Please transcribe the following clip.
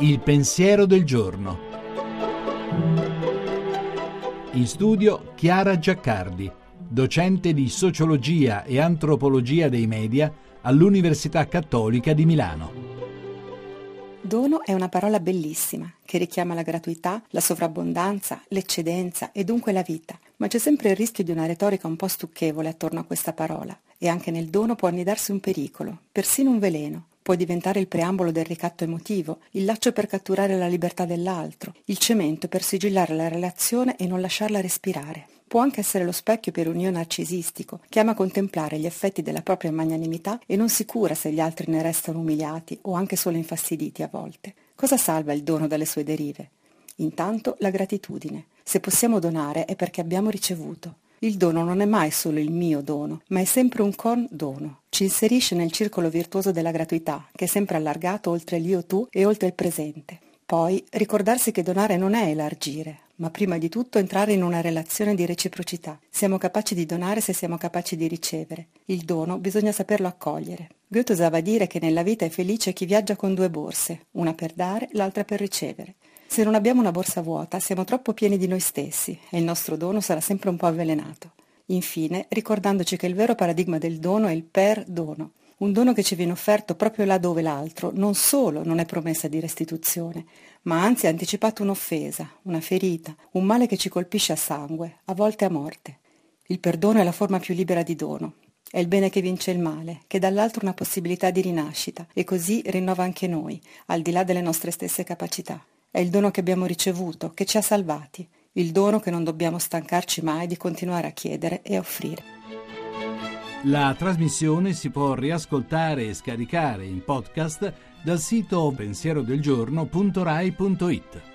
Il pensiero del giorno. In studio Chiara Giaccardi, docente di sociologia e antropologia dei media all'Università Cattolica di Milano. Dono è una parola bellissima, che richiama la gratuità, la sovrabbondanza, l'eccedenza e dunque la vita, ma c'è sempre il rischio di una retorica un po' stucchevole attorno a questa parola, e anche nel dono può annidarsi un pericolo, persino un veleno. Può diventare il preambolo del ricatto emotivo, il laccio per catturare la libertà dell'altro, il cemento per sigillare la relazione e non lasciarla respirare. Può anche essere lo specchio per un io narcisistico, che ama contemplare gli effetti della propria magnanimità e non si cura se gli altri ne restano umiliati o anche solo infastiditi a volte. Cosa salva il dono dalle sue derive? Intanto la gratitudine. Se possiamo donare è perché abbiamo ricevuto. Il dono non è mai solo il mio dono, ma è sempre un con dono. Ci inserisce nel circolo virtuoso della gratuità, che è sempre allargato oltre l'io tu e oltre il presente. Poi ricordarsi che donare non è elargire, ma prima di tutto entrare in una relazione di reciprocità. Siamo capaci di donare se siamo capaci di ricevere. Il dono bisogna saperlo accogliere. Goethe usava dire che nella vita è felice chi viaggia con due borse, una per dare, l'altra per ricevere. Se non abbiamo una borsa vuota, siamo troppo pieni di noi stessi e il nostro dono sarà sempre un po' avvelenato. Infine, ricordandoci che il vero paradigma del dono è il per dono, un dono che ci viene offerto proprio là dove l'altro non solo non è promessa di restituzione, ma anzi ha anticipato un'offesa, una ferita, un male che ci colpisce a sangue, a volte a morte. Il perdono è la forma più libera di dono. È il bene che vince il male, che dall'altro una possibilità di rinascita e così rinnova anche noi, al di là delle nostre stesse capacità. È il dono che abbiamo ricevuto, che ci ha salvati, il dono che non dobbiamo stancarci mai di continuare a chiedere e offrire. La trasmissione si può riascoltare e scaricare in podcast dal sito pensierodelgiorno.rai.it.